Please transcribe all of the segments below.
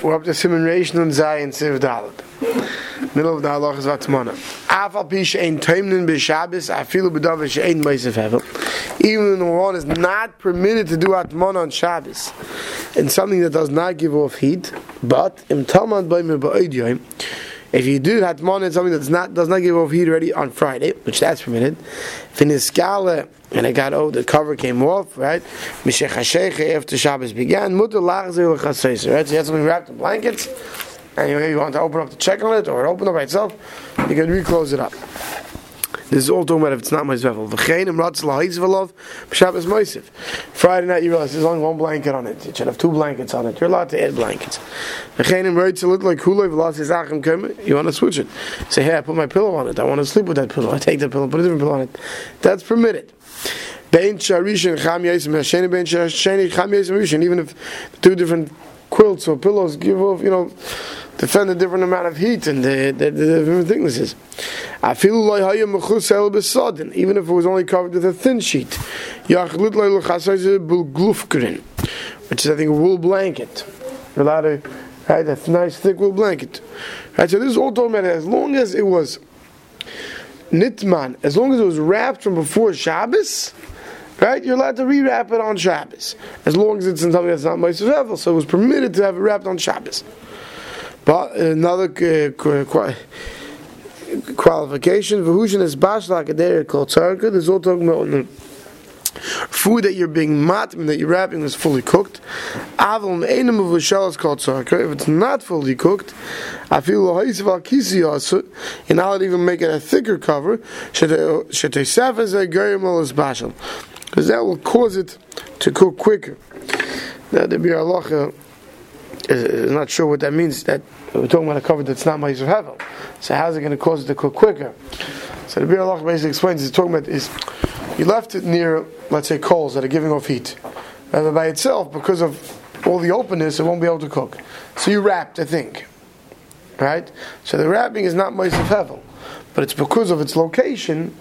We're up to Siman Reish Nun Zayin Siv Dalet. Middle of the halach is Vatmana. Afal pi she'ein toimnin b'Shabbos, afilu b'davar she'ein meisef hevel. Even when one is not permitted to do Atmana on Shabbos, and something that does not give off heat, but im tamad b'ayim ba'oid if you do Hatmana in something that does not does not give off heat already on Friday, which that's permitted, in and it got oh the cover came off, right? Mishech after Shabbos began, mutter l'chaseiser, right? So you had something wrapped in blankets, and you, you want to open up to check on it or open up by itself, you can reclose it up. This is all talking about if it's not Moisvevel. V'chein im ratz lahiz b'Shabbos Moisef. Friday night you realize there's only one blanket on it. You should have two blankets on it. You're allowed to add blankets. V'chein im ratz look like huloi v'las achem kem. You want to switch it. Say, hey, I put my pillow on it. I want to sleep with that pillow. I take the pillow, put a different pillow on it. That's permitted. Bein cham hasheni bein cham rishin. Even if two different quilts or pillows give off, you know, defend a different amount of heat and the, the, the different thicknesses. Even if it was only covered with a thin sheet, which is I think a wool blanket. A lot of right, a nice thick wool blanket. Right, so this is all talking about as long as it was nitman, as long as it was wrapped from before Shabbos, right? You're allowed to rewrap it on Shabbos, as long as it's in something that's not Ma'aser So it was permitted to have it wrapped on Shabbos. But another uh, qualification, v'hushin is bashlak there called tzarka. There's all talking about the food that you're being matim, that you're wrapping is fully cooked. Aval me'enim of is called tzarka. If it's not fully cooked, I feel lohaisiv kisi also, and I'll even make it a thicker cover. Shetesef is a goyim is bashal, because that will cause it to cook quicker. That the bir is not sure what that means. That we're talking about a cover that's not Ma'aser Hevel. So how's it going to cause it to cook quicker? So the Biur Halacha basically explains, he's talking about is you left it near, let's say, coals that are giving off heat. By itself, because of all the openness, it won't be able to cook. So you wrapped, I think. Right? So the wrapping is not Ma'aser Hevel. But it's because of its location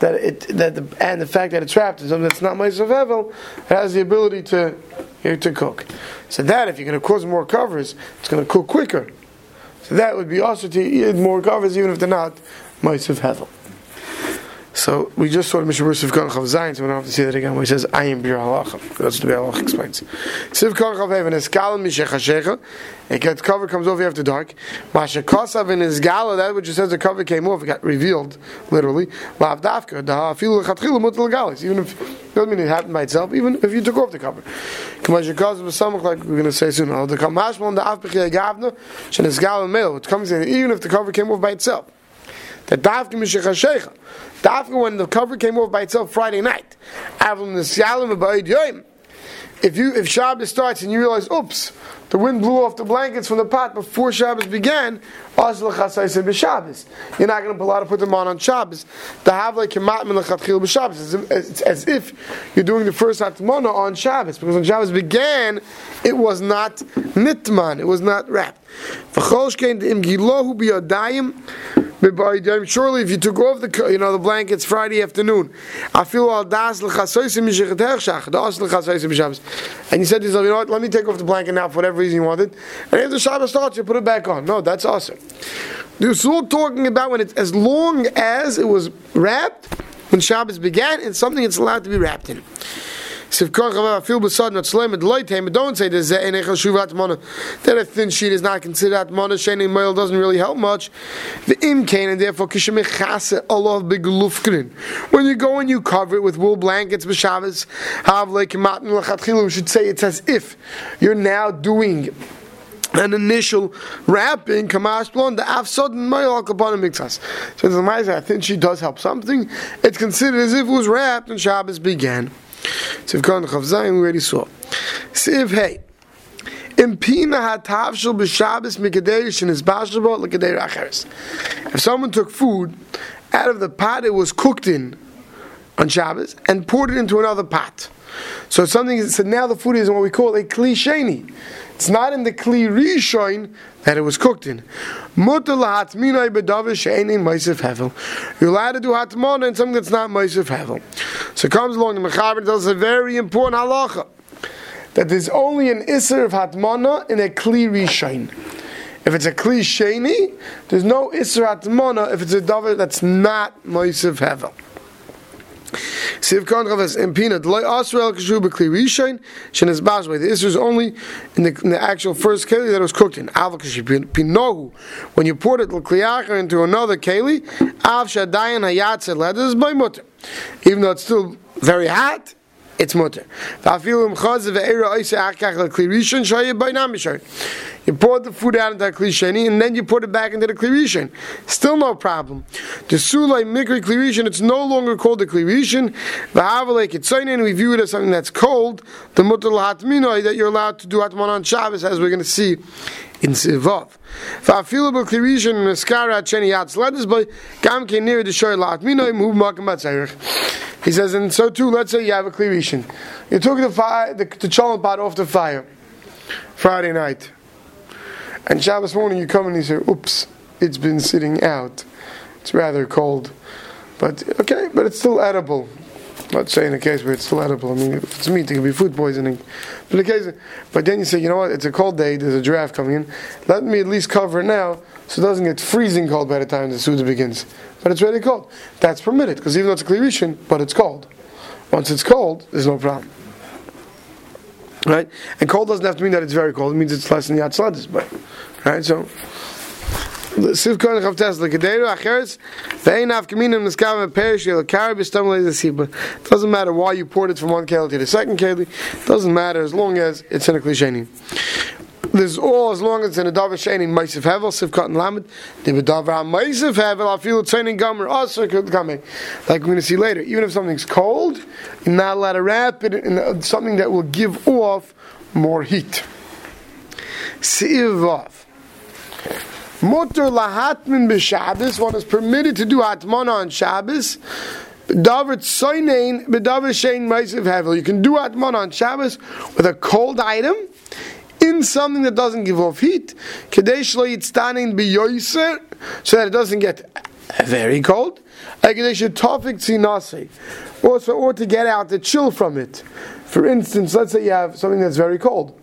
that it that the, and the fact that it's wrapped in something that's not Ma'aser Hevel, it has the ability to to cook. So that if you're going to cause more covers, it's going to cook quicker. So that would be also to eat more covers, even if they're not Ma'aser Hevel. So we just saw Mishnah Berurah Sivkon Chav Zayin, so we don't have to see that again. Where he says, "I am Biur Halacha." That's what the Halacha explains. Sivkon Chav Even Mishech Hashecha. It cover comes over after dark. Masha Kosav in Esgala. That which says the cover came off, it got revealed literally. Lav Dafka Da Afilu Lechatchilu Mutal Galis. Even if doesn't mean it happened by itself. Even if you took off the cover. Kamasha Kosav is something like we're going to say soon. The Kamashmon the Afbechei Gavna Shen Male. It comes in even if the cover came off by itself. That Dafka Mishech Hashecha. After when the cover came off by itself Friday night. If you if Shabbos starts and you realize, oops, the wind blew off the blankets from the pot before Shabbos began, you're not going to be allowed to put them on on Shabbos. The It's as if you're doing the first Hatmana on Shabbos, because when Shabbos began, it was not nitman, it was not wrapped. Surely, if you took off the you know the blankets Friday afternoon, I feel al das and you said to yourself, you know what? Let me take off the blanket now for whatever reason you wanted, and if the Shabbos starts, you put it back on. No, that's awesome. You're still talking about when it's as long as it was wrapped when Shabbos began, it's something it's allowed to be wrapped in. Don't say there's eh, that a thin sheet is not considered atmana. Sheni mail doesn't really help much. The imkain and therefore kishemechase Allah beglufkrin. When you go and you cover it with wool blankets, b'shavas havle kimatin lachatchilu. We should say it's as if you're now doing an initial wrapping, kamash blonde, the af sudden mayal kapana mixas. So the I think she does help something. It's considered as if it was wrapped and Shabbos began. Siv Khan Chav we already saw. Siv Hey. Impina hatavshel b'Shabbos mikadeish and his bashabot l'kadeir acheres. If someone took food out of the pot it was cooked in on Shabbos and poured it into another pot. So something so now the food is what we call a kli sheni. It's not in the kli rishon that it was cooked in. Mutter lahatminai bedavish she'enin meisif hevel. You're allowed to do hatmona in something that's not meisif hevel. So comes along the mechaber tells us a very important halacha. that there's only an Isser of Hatmana in a Kli Rishain. If it's a Kli Sheni, there's no Isser Hatmana if it's a Davar that's not Moisiv Hevel. Siv Kontravas and Peanut, Loy Asrael Kashu Bekli Rishain, Shenes Bashway. The Isser is only in the, actual first Keli that was cooked in. Av Pinohu. When you poured it L'Kliacha into another Keli, Av Shadayan Hayatze Letters by Mutter. Even though it's still very hot, it's mutter. You pour the food out into the klisheni, and then you put it back into the klirishin. Still no problem. The sulay mikri klirishin, it's no longer called the klirishin. V'havalei kitzayin, we view it as something that's cold. The mutter lahatminoi that you're allowed to do atman on Shabbos, as we're going to see in Sivav. Va'afilu b'klirishin meskara cheni yatz letters by gam the shoy lahatminoi move makam batzayich. He says, and so too, let's say you have a klirishin. You took the fire, the, the cholent pot off the fire Friday night. And Shabbos morning you come and you say, oops, it's been sitting out. It's rather cold. But, okay, but it's still edible. Not saying a case where it's still edible. I mean, if it's meat, it could be food poisoning. But, the case, but then you say, you know what, it's a cold day, there's a draft coming in. Let me at least cover it now so it doesn't get freezing cold by the time the Suda begins but it's really cold. That's permitted because even though it's a klirishin, but it's cold. Once it's cold, there's no problem. Right? And cold doesn't have to mean that it's very cold. It means it's less than the Yatzladis. But right, so Siv Kohen Chav Tes Lekadeiru Acheres Ve'ein Kaminim Niskav Perish Yel Kari B'Stam Le'Zasiba. Doesn't matter why you poured it from one keli to the second keli. Doesn't matter as long as it's in a klisheni. This is all as long as it's in a davar shein in Hevel, Sivkat and Lamed. The davar Meisiv Hevel, I feel it's in Gomer, also come Like we're going to see later. Even if something's cold, you're not allowed to wrap it in something that will give off more heat. Sivav. Mutter lahatmin b'Shabbos, one is permitted to do hatmana on Shabbos. Davar tzoynein, b'davar shein meisiv hevel. You can do hatmana on Shabbos with a cold item, in something that doesn't give off heat, so that it doesn't get very cold, also, or to get out the chill from it. For instance, let's say you have something that's very cold,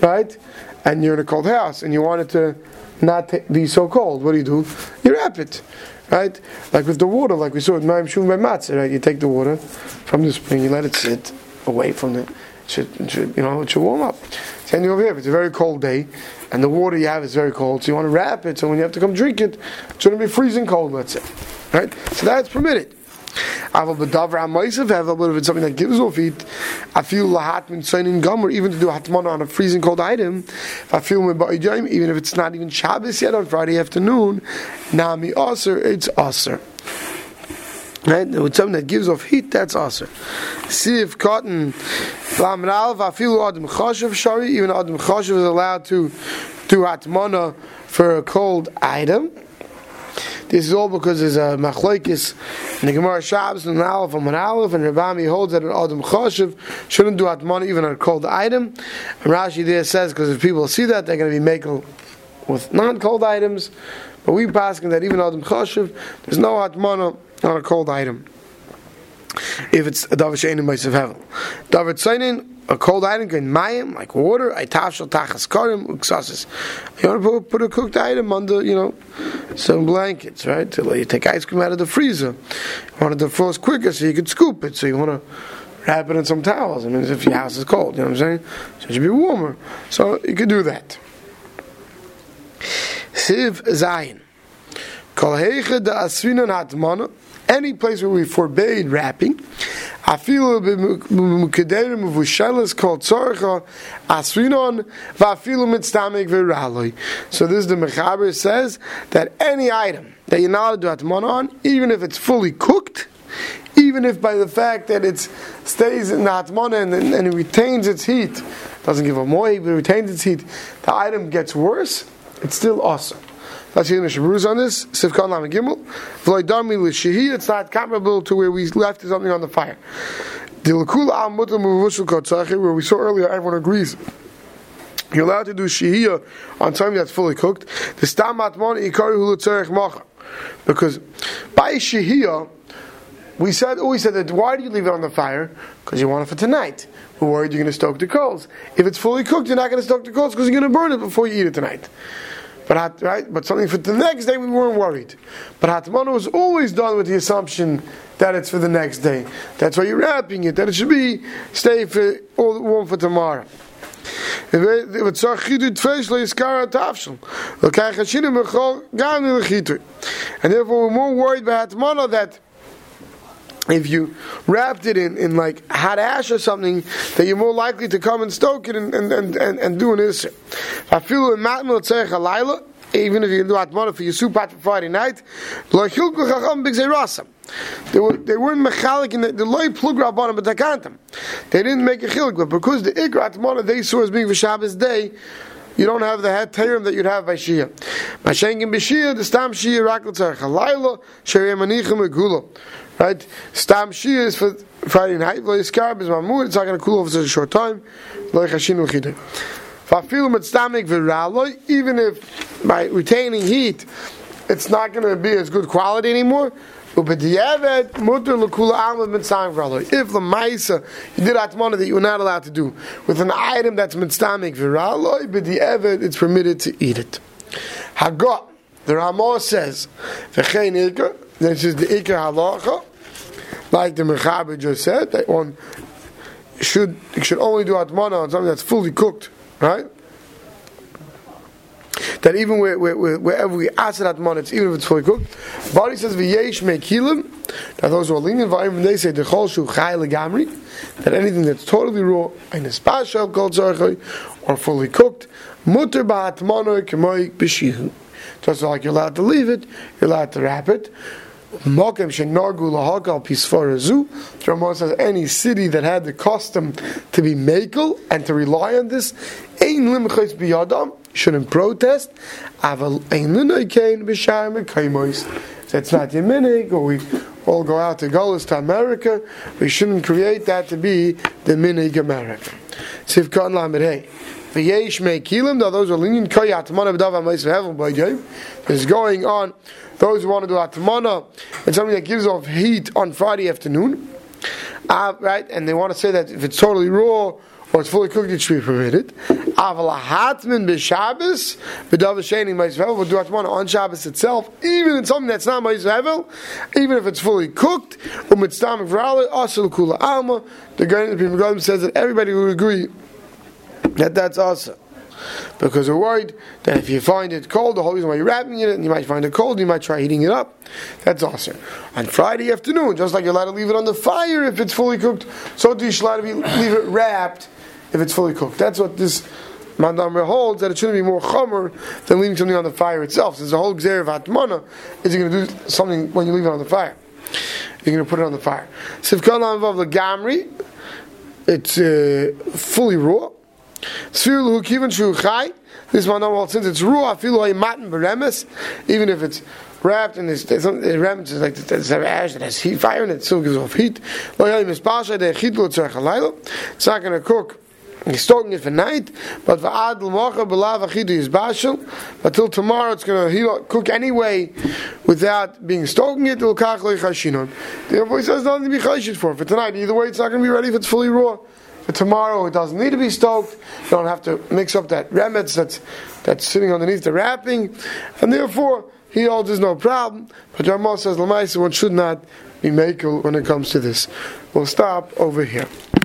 right? And you're in a cold house and you want it to not be so cold. What do you do? You wrap it, right? Like with the water, like we saw with Maim Shum by Matzah, right? You take the water from the spring, you let it sit away from the, it should, it should, you know, it should warm up. Same thing over here. If it's a very cold day and the water you have is very cold, so you want to wrap it, so when you have to come drink it, it's going to be freezing cold, let's say. Right? So that's permitted. But if it's something that gives off heat, I feel lahat min gum, or even to do hatmana on a freezing cold item. If I feel body even if it's not even Shabbos yet on Friday afternoon, nami aser, it's aser. Right? With something that gives off heat, that's also. See if cotton, lamral v'afilu adam chashav shari, even Adam Choshev is allowed to do atmana for a cold item. This is all because there's a machlokes in the Gemara Shabbos and an Aleph and an Aleph, and Rabami holds that an Adam Choshev shouldn't do atmana even on a cold item. And Rashi there says because if people see that, they're going to be making with non-cold items. But we pass that even Adam Choshev, there's no atmana on a cold item. If it's a davar shein in Meisav Hevel. Davar tzainin, a cold item can mayim, like water, I tafshel tachas karim, uksasis. You want to put, put, a cooked item under, you know, some blankets, right? To you take ice cream out of the freezer. You want it to frost quicker so you can scoop it. So you want to wrap it in some towels. I mean, if your house is cold, you know what I'm saying? So it should be warmer. So you could do that. Siv Zayin. Any place where we forbade wrapping, afilu b'mukederim v'ushelas called tzorcha asrinon v'afilu mitztamik v'raloi. So this is the Mechaber says that any item that you're not to do on, even if it's fully cooked, even if by the fact that it stays in the hatmana and, and, it retains its heat, doesn't give a moy, but it retains its heat, the item gets worse, it's still awesome. Let's see the Mishnah on this. Sivkan Lam Gimel. V'loidami l'shehi. It's not comparable to where we left something on the fire. Dilkul al mutam where we saw earlier, everyone agrees. You're allowed to do shihiyah on something that's fully cooked. The stam atmon ikari hulu tzarech macha. Because by shihiyah, we said, oh, we said that why do you leave it on the fire? Because you want it for tonight. We're worried you're going to stoke the coals. If it's fully cooked, you're not going to stoke the coals because you're going to burn it before you eat it tonight. But right, but something for the next day, we weren't worried. But hatmana was always done with the assumption that it's for the next day. That's why you're wrapping it. That it should be stay for all warm for tomorrow. And therefore we're more worried about hatmana that if you wrapped it in, in like hot ash or something, that you're more likely to come and stoke it and, and, and, and, and do an isser. Even if you do atmana for your soup for Friday night, they were they weren't mechalik in the, the loy plug rabbanim b'takantam. They didn't make a chilik, but because the ikra atmana they saw as being for Shabbos day, you don't have the head terim that you'd have by Shia. By Shenkin b'Shia, the stam Shia rakl tzarech halayla, sheriyah manichem megula. Right? Stam Shia is for Friday night, lo yiskarb is mamur, it's not going to cool off for a short time, lo yachashinu chideh. Fafilu mitztamik v'raloi, even if by retaining heat, it's not going to be as good quality anymore, if the Maisa you did atmana that you were not allowed to do with an item that's mitztamik viraloi, but the evet it's permitted to eat it. Hagot, the Ramah says, v'chein ikar, this is the ikar halacha, like the Mechaber just said, that one should should only do atmana on something that's fully cooked, right? That even where, where, wherever we ask it at it's even if it's fully cooked. Bari says v'yesh mekilim. That those who are lenient v'ayim they say the shu chay legamri. That anything that's totally raw and is spashal called zarchay or fully cooked mutter ba'atmano k'moy b'shihu. Just like you're allowed to leave it, you're allowed to wrap it. Mokem shenargu lahakal. Ramon says any city that had the custom to be makel and to rely on this, ein limchos biyadam shouldn't protest. That's not your minig, or we all go out to Golis to America. We shouldn't create that to be the minig America. Sivkan lamed hey. V'yesh mekilim, those are lenient koyat mana b'dav ha'mais v'hevel b'yayim. Is going on those who want to do atmana and something that gives off heat on Friday afternoon, uh, right? And they want to say that if it's totally raw or it's fully cooked, it should be permitted. Aval hatman b'Shabbos b'dav shening ma'israel will do atmana on Shabbos itself, even in something that's not ma'israel, even if it's fully cooked. Umitztam v'rale asel kula alma. The Gaon says that everybody will agree that that's awesome because we're worried that if you find it cold, the whole reason why you're wrapping it, and you might find it cold, you might try heating it up. That's awesome. On Friday afternoon, just like you're allowed to leave it on the fire if it's fully cooked, so do you allowed to leave it wrapped if it's fully cooked. That's what this Mandamar holds that it shouldn't be more chomer than leaving something on the fire itself. Since the whole gzer of atmana is you're going to do something when you leave it on the fire. You're going to put it on the fire. Involved the gamri. It's uh, fully raw. Sfir kivan shu chai. This well, since it's ruah, filo matin beremes, even if it's wrapped in this, some remnants is like there's ash that has heat, fire, and it still gives off heat. It's not going to cook. He's stoking it for night, but for adl mocha belav achidu is bashel. till tomorrow, it's going to cook anyway without being stoking it. Therefore, he says nothing to be chayshit for. For tonight, either way, it's not going to be ready if it's fully raw. For tomorrow, it doesn't need to be stoked. You don't have to mix up that remets that's that's sitting underneath the wrapping, and therefore he holds there's no problem. But Ramah says Lamaisa one should not be makel when it comes to this. We'll stop over here.